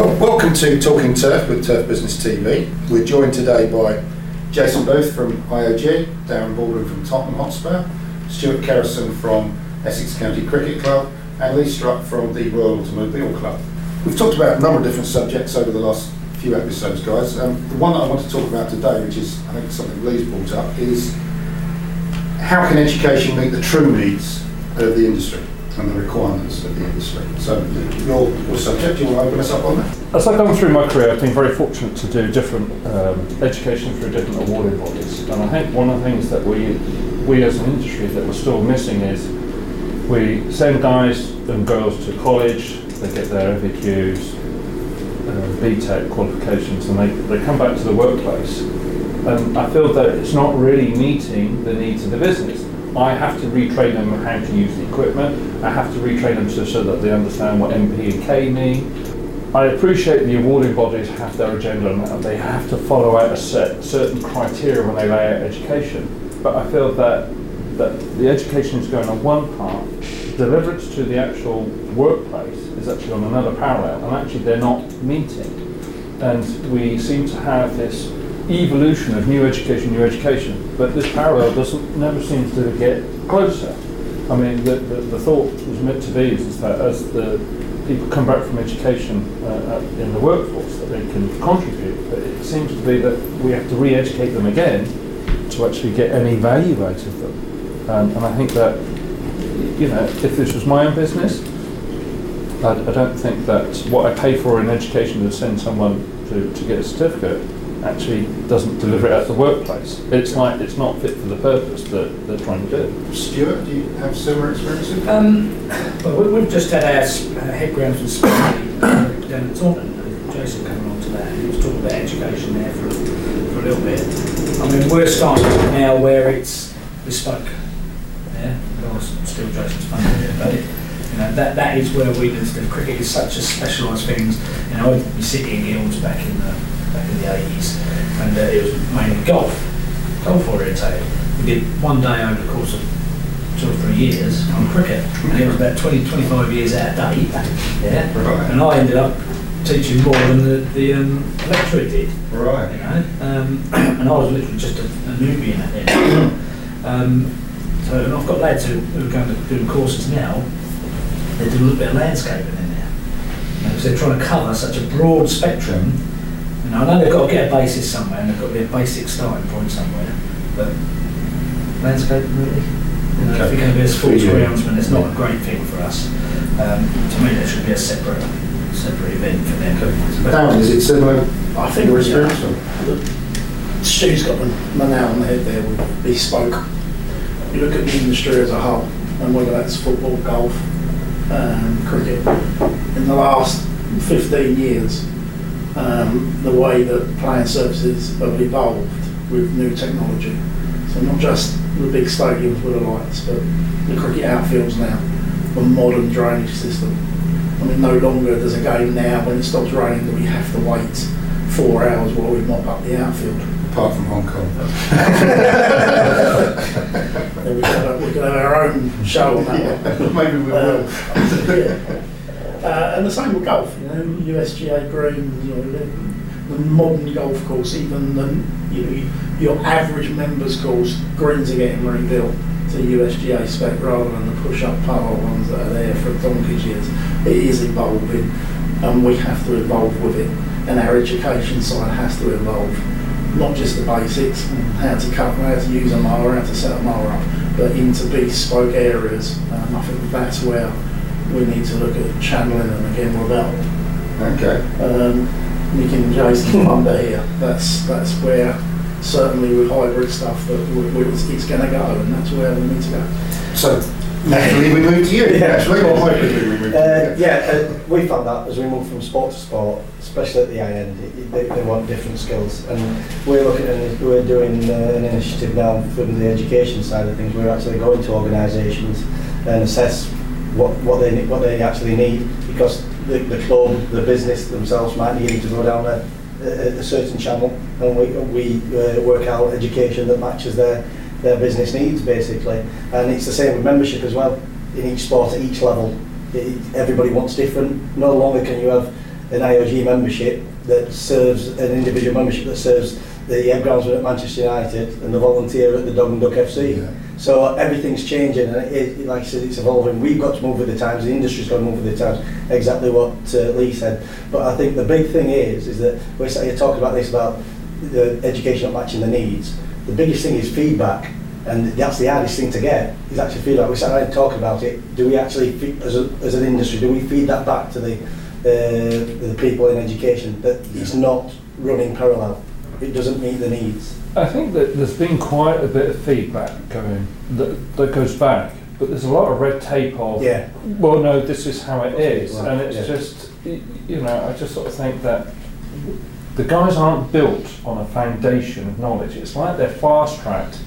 Well, welcome to Talking Turf with Turf Business TV. We're joined today by Jason Booth from IOG, Darren Baldwin from Tottenham Hotspur, Stuart Kerrison from Essex County Cricket Club, and Lee Strutt from the Royal Automobile Club. We've talked about a number of different subjects over the last few episodes, guys. Um, the one that I want to talk about today, which is I think something Lee's brought up, is how can education meet the true needs of the industry and the requirements of the industry? So, your, your subject, do you want to open us up on that? As I've gone through my career, I've been very fortunate to do different um, education through different awarding bodies. And I think one of the things that we, we as an industry that we're still missing is we send guys and girls to college, they get their NVQs, uh, BTEC qualifications, and they, they come back to the workplace. And I feel that it's not really meeting the needs of the business. I have to retrain them on how to use the equipment. I have to retrain them so, so that they understand what NP and K mean. I appreciate the awarding bodies have their agenda and they have to follow out a set, certain criteria when they lay out education. But I feel that that the education is going on one part, deliverance to the actual workplace is actually on another parallel, and actually they're not meeting. And we seem to have this evolution of new education, new education, but this parallel doesn't never seems to get closer. I mean, the, the, the thought was meant to be is, that as the people come back from education uh, in the workforce, that they can contribute. But it seems to be that we have to re-educate them again to actually get any value out of them. Um, and I think that, you know, if this was my own business, I, I don't think that what I pay for in education to send someone to, to get a certificate actually doesn't deliver it at the workplace. It's like it's not fit for the purpose that they're trying to do. Stuart, do you have similar experiences? Um, well, we- we've just had our uh, head grounds with Spike down at Taunton. Jason coming on to that. He was talking about education there for, for a little bit. I mean, we're starting now where it's bespoke. Yeah, of course, still Jason's funding it, but it, you know, that, that is where we, the cricket is such a specialised thing. You know, I used to be City and Guilds back in the, back in the 80s, and uh, it was mainly golf, golf orientated. We did one day over the course of two or three years on cricket, and it was about 20, 25 years out of date. Yeah, Right. and I ended up teaching more than the, the um, lecturer did. Right. You know, um, and I was literally just a, a newbie in it. Um, so and I've got lads who, who are going to do courses now. They do a little bit of landscaping in there because they're trying to cover such a broad spectrum. You know, I know they've got to get a basis somewhere, and they've got to be a basic starting point somewhere, but landscape really. You know, if Okay. you're going to be a sports Yeah. groundsman, it's not a great thing for us. Um, to me, there should be a separate, separate event for them. But Darren, is it similar? I think your yeah. experience? or- Stu's got the the nail on the head there with bespoke. You look at the industry as a whole, and whether that's football, golf, um, cricket, in the last 15 years, um, the way that playing services have evolved with new technology. So not just the big stadiums with the lights, but the cricket outfields now, a modern drainage system. I mean, no longer does a game now, when it stops raining, that we have to wait four hours while we mop up the outfield. Apart from Hong Kong. And we could have, we could have our own show on that one. Maybe we will. yeah. Uh, and the same with golf, you know, USGA greens, you know, the, modern golf course, even the, you know, your average members course, greens are getting rebuilt to USGA spec rather than the push-up par ones that are there for donkey's years. It is evolving, and we have to evolve with it. And our education side has to evolve, not just the basics, how to cut, how to use a mower, how to set a mower up, but into bespoke areas. Um, I think that's where we need to look at channeling them again without Okay. um, making Jason wonder here. That's that's where certainly with hybrid stuff that we, we, it's, it's going to go, and that's where we need to go. So, naturally, we move to you, Yeah. actually, or hopefully we move Uh, yeah, uh, we found that as we move from sport to sport, especially at the high end, they, they want different skills. And we're looking at, we're doing uh, an initiative now from the education side of things. We're actually going to organisations and assess what, what they what they actually need because the, the club, the business themselves might need to go down a, a, a certain channel, and we we uh, work out education that matches their their business needs basically. And it's the same with membership as well. In each sport, at each level, it, everybody wants different. No longer can you have an IOG membership that serves an individual membership that serves the groundsman at Manchester United and the volunteer at the Dog and Duck FC. Yeah. So everything's changing, and it, it, like I said, it's evolving. We've got to move with the times. The industry's got to move with the times. Exactly what uh, Lee said. But I think the big thing is, is that we're sat here talking about this about the education not matching the needs. The biggest thing is feedback, and that's the hardest thing to get. Is actually feedback. We sat around and talk about it. Do we actually, fe- as, a, as an industry, do we feed that back to the uh, the people in education that it's not running parallel? It doesn't meet the needs. I think that there's been quite a bit of feedback going that, that goes back, but there's a lot of red tape of, Yeah. well, no, this is how it is, Right, and it's yeah. just, y- you know, I just sort of think that the guys aren't built on a foundation of knowledge. It's like they're fast tracked,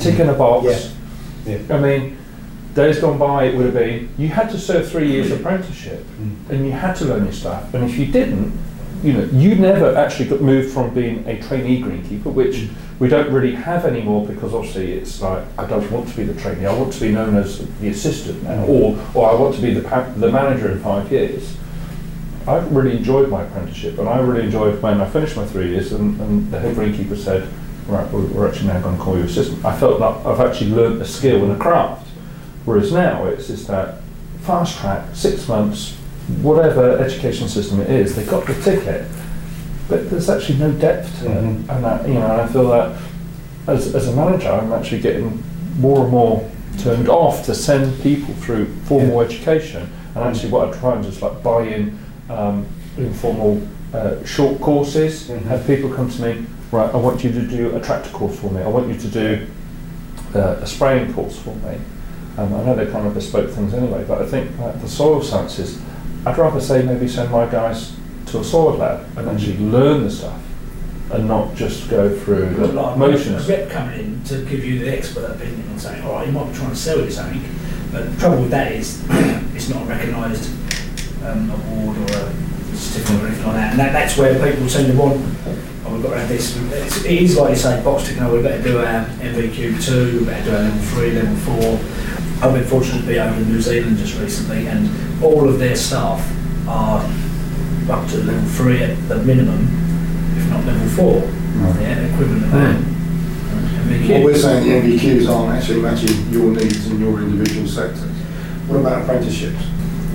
ticking a box. Yeah. I mean, days gone by, it would have been you had to serve three years apprenticeship, Mm. and you had to learn your stuff. And if you didn't, you know, you never actually got moved from being a trainee greenkeeper, which we don't really have anymore because obviously it's like I don't want to be the trainee. I want to be known as the assistant now, mm-hmm. or or I want to be the pa- the manager in five years. I really enjoyed my apprenticeship, and I really enjoyed when I finished my three years, and, and the head greenkeeper said, "Right, we're, we're actually now going to call you assistant." I felt that I've actually learned a skill and a craft. Whereas now it's just that fast track, six months, whatever education system it is, they got the ticket, but there's actually no depth to Mhm. it. And that, you know, I feel that as, as a manager, I'm actually getting more and more turned off to send people through formal education. And actually, what I try and just like buy in um, informal uh, short courses, Mhm. have people come to me, right, I want you to do a tractor course for me, I want you to do uh, a spraying course for me. Um, I know they're kind of bespoke things anyway, but I think like the soil sciences, I'd rather say maybe send my guys to a soil lab and actually learn the stuff and not just go through the Like, motions. A rep coming in to give you the expert opinion and saying, all right, you might be trying to sell you something, but the trouble with that is it's not a recognised um, award or a certificate or anything like that. And that, that's where people tend to want, oh, we've got to have this. It's, it is like you say, box ticking, oh, got to do our NVQ2, we've got to do our level 3, level 4. I've been fortunate to be over in New Zealand just recently, and all of their staff are up to level 3 at the minimum, if not level 4. Yeah, equivalent of hmm. that. NVQ. What we're saying, the NVQs aren't actually matching your needs in your individual sectors. What about apprenticeships?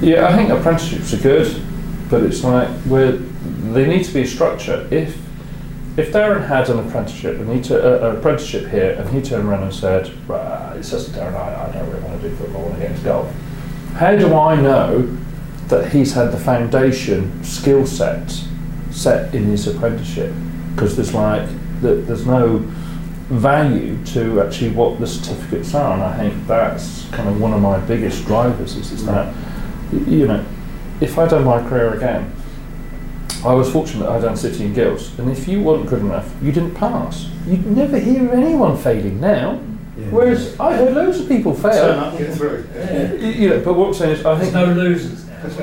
Yeah, I think apprenticeships are good, but it's like we're, they need to be a structure. If if Darren had an apprenticeship and he took uh, an apprenticeship here and he turned around and said, right, it's just Darren, I, I don't really want to do football, I want to get into golf. How do I know that he's had the foundation skill set set in his apprenticeship? Because there's like th- there's no value to actually what the certificates are, and I think that's kind of one of my biggest drivers is, is that you know, if I'd done my career again, I was fortunate I'd done City and Guilds, and if you weren't good enough, you didn't pass. You'd never hear of anyone failing now. Yeah. Whereas I heard loads of people fail. Turn fail. up, get through. Yeah. You know, but what I'm saying is, I There's think no losers now. That's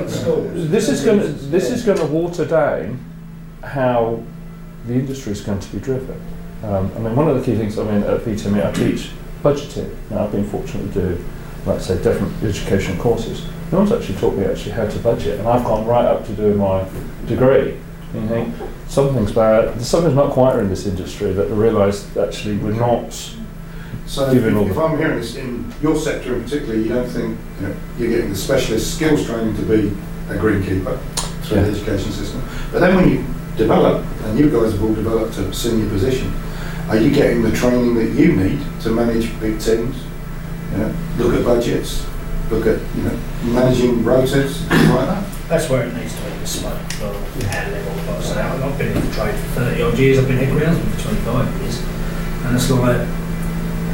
this is going to Losers. this is going to water down how the industry is going to be driven. Um, I mean, one of the key things. I mean, at BTME, I teach budgeting. Now, I've been fortunate to do, let's say, different education courses. No one's actually taught me actually how to budget, and I've gone right up to doing my degree. You mm-hmm. think something's bad. Something's not quite right in this industry that I realise actually we're not. So if, if I'm hearing this, in your sector in particular, you don't think you know, you're getting the specialist skills training to be a greenkeeper through the education system. But then when you develop, and you guys have all developed a senior position, are you getting the training that you need to manage big teams? You know, look at budgets, look at you know managing rotas, things like that. That's where it needs to be bespoke for our level. Like I say, I've been in the trade for 30 odd years, I've been head groundsman for 25 years. And it's like,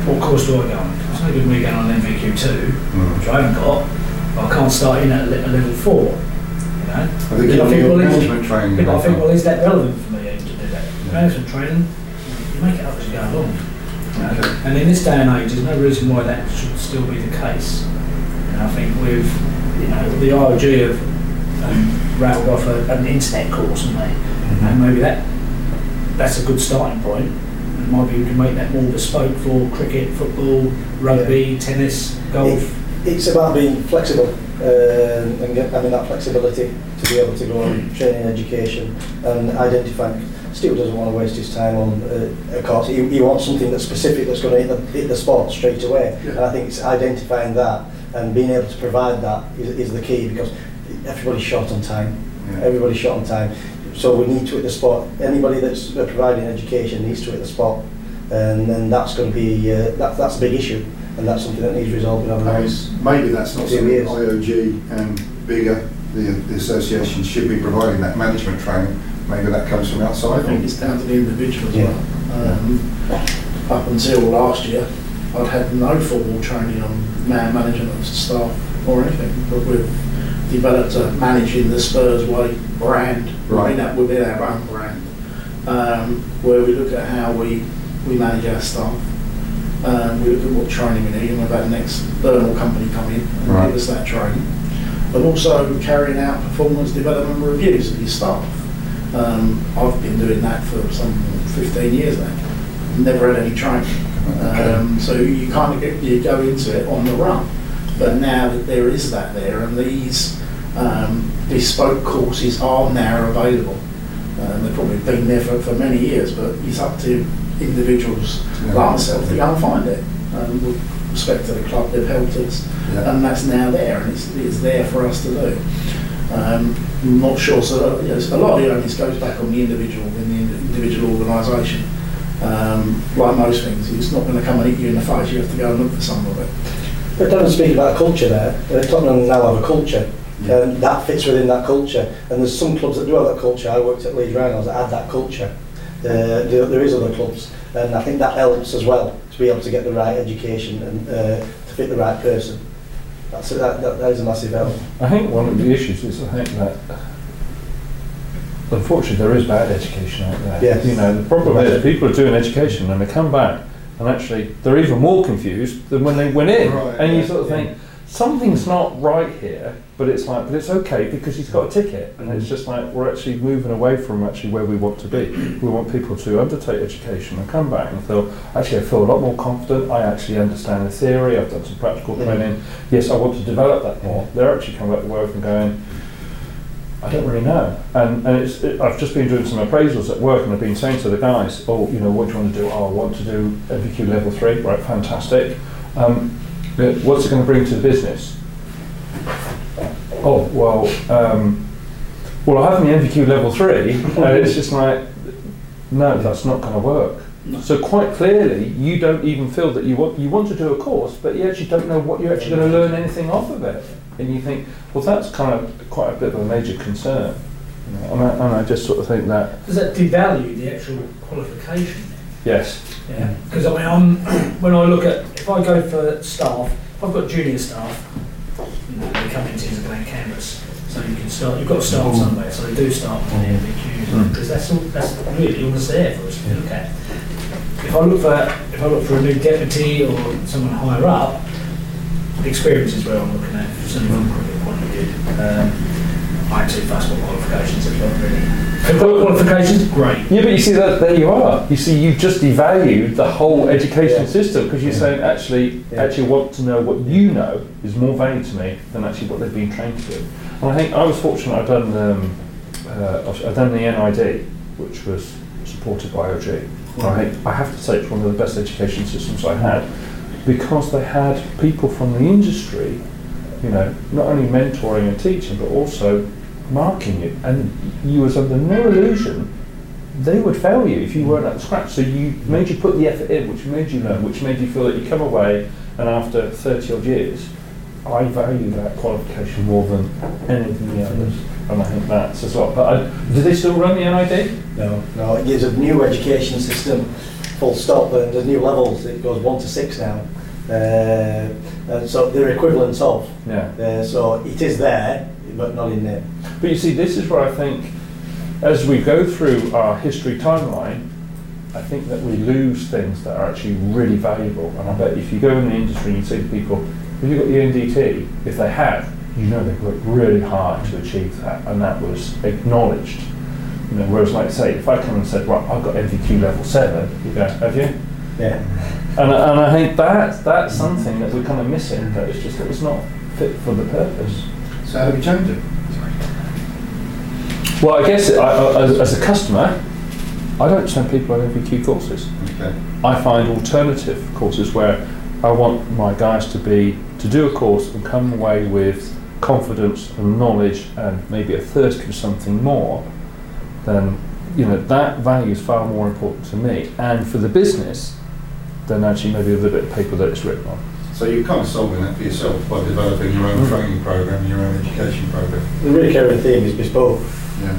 what course do I go on? It's no good me going on NVQ2, mm. which I haven't got, but I can't start in at a le- a level 4. You know? Are they But I think, you well, is- management training? But I think, well, is that relevant for me to do that? Management training, you make it up as you go along. you know. Okay. And in this day and age, there's no reason why that should still be the case. And I think with, you know, the IOG have um, rattled off a, an internet course, haven't they? And maybe that that's a good starting point. And maybe we can make that more bespoke for cricket, football, rugby, tennis, golf. It's about being flexible. um, and get, having that flexibility to be able to go on training and education and identifying. Stu doesn't want to waste his time on uh, a course. He, he wants something that's specific that's going to hit the, hit the spot straight away. Yeah. And I think it's identifying that and being able to provide that is, is the key because everybody's shot on time. Yeah. Everybody's shot on time. So we need to hit the spot. Anybody that's uh, providing education needs to hit the spot. And then that's going to be, uh, that, that's a big issue. And that's something that needs resolving over the next Maybe maybe that's not Two something years. IOG and bigger, the, the association should be providing that management training. Maybe that comes from outside. I think it's down to the individual as Yeah. well. Um, up until last year, I'd had no formal training on man management of staff or anything, but we've developed a managing the Spurs way brand Right. within, our, within our own brand, um, where we look at how we, we manage our staff. Um, we look at what training we need, and we've had an external company come in and Right. give us that training. But also carrying out performance development reviews of your staff. Um, I've been doing that for some 15 years now. Never had any training. Um, so you kind of get, you go into it on the run. But now that there is that there, and these um, bespoke courses are now available. Um, they've probably been there for, for many years, but it's up to individuals Yeah. like myself to go and find it. Um, with respect to the club, they've helped us Yeah. and that's now there, and it's, it's there for us to do. Um, I'm not sure, so you know, a lot of the onus goes back on the individual in the individual organisation. Um, like most things, it's not going to come and hit you in the face. You have to go and look for some of it. But Darren speak about culture there. Tottenham now have a culture, and that fits within that culture. And there's some clubs that do have that culture. I worked at Leeds Rhinos that had that culture. Uh, there, there is other clubs, and I think that helps as well to be able to get the right education and uh, to fit the right person. That's that, that, that is a massive help. I think one of the issues is I think that unfortunately there is bad education out there. Yes. You know, the problem is people are doing education and they come back and actually they're even more confused than when they went in. Right, and you yeah, sort of think something's not right here, but it's like, but it's okay because he's got a ticket, and it's just like we're actually moving away from actually where we want to be. We want people to undertake education and come back and feel actually I feel a lot more confident. I actually understand the theory. I've done some practical Yeah. training. Yes, I want to develop that more. They're actually coming back to work and going. I don't really know, and and it's it, I've just been doing some appraisals at work, and I've been saying to the guys, oh, you know, what do you want to do? Oh, I want to do NVQ level three, right? Fantastic. Um, what's it going to bring to the business? Oh, well, um, well, I have my NVQ level three, and it's just like, no, that's not going to work. So quite clearly, you don't even feel that you want you want to do a course, but you actually don't know what you're actually going to learn anything off of it, and you think, well, that's kind of quite a bit of a major concern. You know, and, I, and I just sort of think that Does that devalue the actual qualification? Yes, Yeah. Because I mean, I'm, when I look at, if I go for staff, if I've got junior staff, you know, they come into as a blank canvas. So you can start, you've got to start somewhere, so they do start on the NVQs, Mm. because that's all, that's really all that's there for us to look at. If I look for, if I look for a new deputy or someone higher up, experience is where I'm looking at, certainly from a career point of view. Um, I too fussed what qualifications I've got really. If I've qualifications, great. Yeah, but you see that there you are. You see, you've just devalued the whole education Yeah. system because you're Yeah. saying actually, Yeah. actually want to know what you know is more valuable to me than actually what they've been trained to do. And I think I was fortunate. I'd done um, uh, I've done the NID, which was supported by OG. And I, think- I have to say it's one of the best education systems I had because they had people from the industry, you know, not only mentoring and teaching but also marking you, and you was under no illusion they would fail you if you weren't at the scratch. So you made you put the effort in, which made you learn, which made you feel that you come away and after 30 odd years, I value that qualification more than any of the others. And I think that's as well. But I, do they still run the NID? No, no, it gives a new education system, full stop, and there's new levels. It goes one to six now. Uh, and so they're equivalents of. Yeah. Uh, so it is there, but not in there. But you see, this is where I think, as we go through our history timeline, I think that we lose things that are actually really valuable. And I bet if you go in the industry and you say to people, have you got the NDT? If they have, you know they've worked really hard to achieve that, and that was acknowledged. You know, whereas, like say, if I come and said, "Right, I've got NVQ level seven, you go, "Have you?" Yeah. And, and I think that that's something that we're kind of missing. That it's just that it's not fit for the purpose. So how do we change it? Well, I guess I, I, as, as a customer, I don't send people on NVQ courses. Okay. I find alternative courses where I want my guys to be to do a course and come away with confidence and knowledge and maybe a thirst for something more. Then you know that value is far more important to me and for the business than actually maybe the bit of paper that it's written on. So you're kind of solving that for yourself by developing your own Mm. training program, your own education program. The really caring theme is bespoke. Yeah.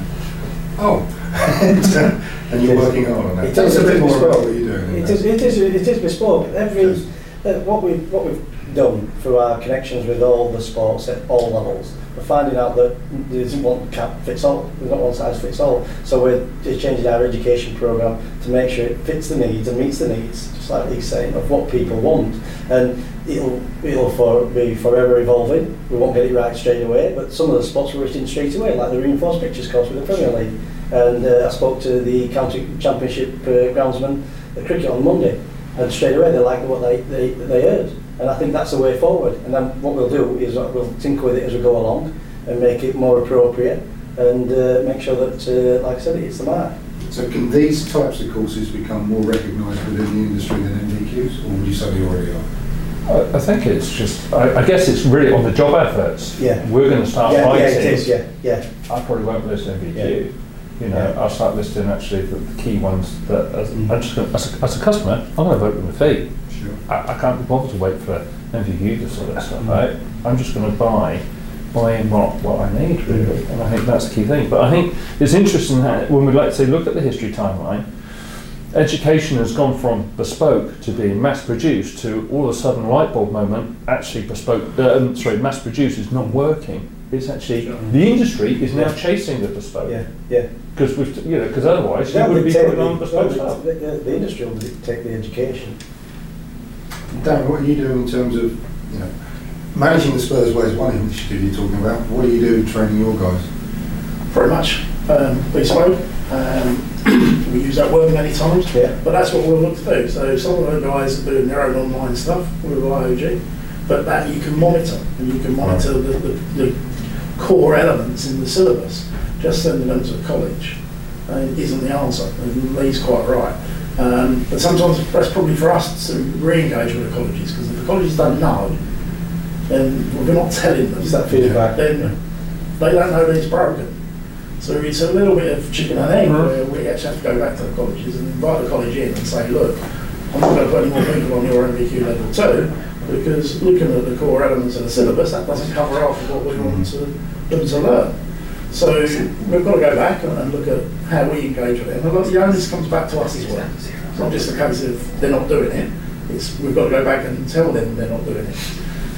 Oh. and you're working hard on that. It Tell us a it bit is more about bespoke. what you're doing. in It that. is, it is, it is bespoke. Every, Yes. Uh, what we what we've done through our connections with all the sports at all levels, we're finding out that there isn't one cap fits all. There's not one size fits all. So we're changing our education program to make sure it fits the needs and meets the needs, just like he's saying, of what people want. And it'll it'll for, be forever evolving. We won't get it right straight away, but some of the spots we're hitting straight away, like the reinforced pictures course with the Premier League. And uh, I spoke to the county championship uh, groundsman at cricket on Monday, and straight away they like what they, they, they heard. And I think that's the way forward. And then what we'll do is we'll tinker with it as we go along and make it more appropriate and uh, make sure that, uh, like I said, it hits the mark. So can these types of courses become more recognised within the industry than NVQs, or would you say they already are? I, I think it's just I, I guess it's really on the job adverts. Yeah. We're going to start yeah, yeah, it is, yeah, yeah. I probably won't list NVQ. Yeah. You know. I'll start listing actually the, the key ones that as, Mm. I'm just gonna, as, a, as a customer, I'm going to vote with my feet. Sure. I, I can't be bothered to wait for NVQ to sort that stuff Mm. out. I'm just going to buy buy what, what I need really, and I think that's the key thing. But I think it's interesting that when we like to say look at the history timeline, education has gone from bespoke to being mass produced to all of a sudden light bulb moment actually bespoke uh, sorry mass produced is not working. It's actually the industry is now chasing the bespoke Yeah, yeah. because we've you know because otherwise you wouldn't be dictate putting on the, bespoke the, stuff. the, the, the industry will dictate the education. Dan, what are you doing in terms of, you know, managing the Spurs Way is one initiative you're talking about. What do you do training your guys? Very much um, bespoke. Um, we use that word many times, Yeah. but that's what we'll look to do. So some of the guys are doing their own online stuff with IOG, but that you can monitor and you can monitor the, the, the core elements in the syllabus. Just sending them to college uh, isn't the answer, and Lee's quite right. Um, but sometimes that's probably for us to re-engage with the colleges because if the colleges don't know, then we're not telling them. That feedback. Then they don't know that it's broken. So it's a little bit of chicken and egg where we actually have to go back to the colleges and invite the college in and say, look, I'm not going to put any more people on your NVQ level two because looking at the core elements of the syllabus, that doesn't cover half of what we want to, them to learn. So we've got to go back and, and look at how we engage with it. And look, the onus comes back to us as well. It's not just a case of they're not doing it. It's we've got to go back and tell them they're not doing it.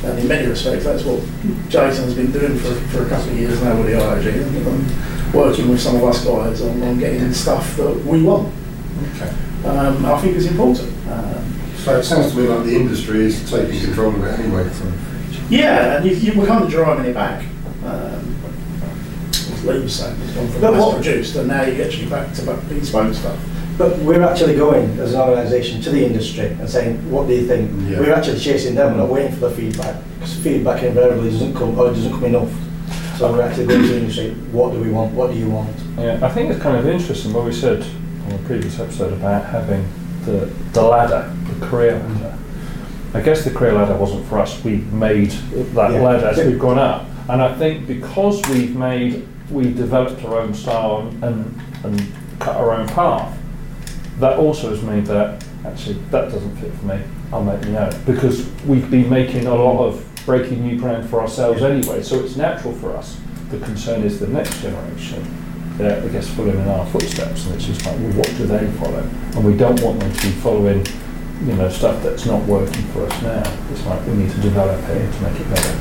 And in many respects, that's what Jason's been doing for, for a couple of years now with the IOG, and, working with some of us guys on, on getting stuff that we want. Okay. Um, I think is important. Um, So it sounds to me like the industry is taking control of it anyway from, yeah, and you, you, we're kind of driving it back. Um, as Lee was it's gone from But mass what- produced and now you're actually back to back bespoke stuff. But we're actually going as an organisation to the industry and saying, what do you think? Yeah. We're actually chasing them, we're not waiting for the feedback, because feedback invariably doesn't come, or doesn't come enough. So we're actually going to the industry, what do we want, what do you want? Yeah, I think it's kind of interesting what we said on the previous episode about having the, the ladder, the career ladder. I guess the career ladder wasn't for us. We made that Yeah. ladder as we've gone up. And I think because we've made, we've developed our own style and, and cut our own path, that also has made that, actually, that doesn't fit for me. I'll make me out. Because we've been making a lot of breaking new ground for ourselves anyway, so it's natural for us. The concern is the next generation they're, I guess, following in our footsteps, and it's just like, well, what do they follow? And we don't want them to be following, you know, stuff that's not working for us now. It's like we need to develop it to make it better.